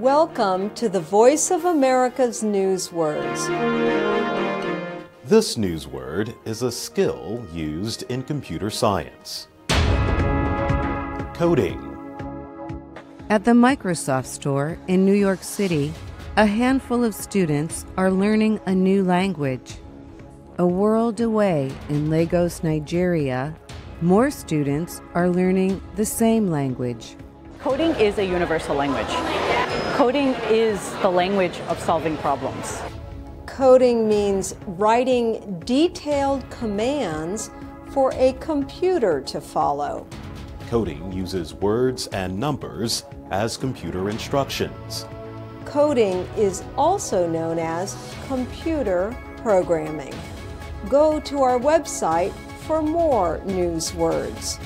Welcome to the Voice of America's News Words. This newsword is a skill used in computer science. Coding. At the Microsoft store in New York City, a handful of students are learning a new language. A world away in Lagos, Nigeria, more students are learning the same language. Coding is a universal language. Coding is the language of solving problems. Coding means writing detailed commands for a computer to follow. Coding uses words and numbers as computer instructions. Coding is also known as computer programming. Go to our website for more news words.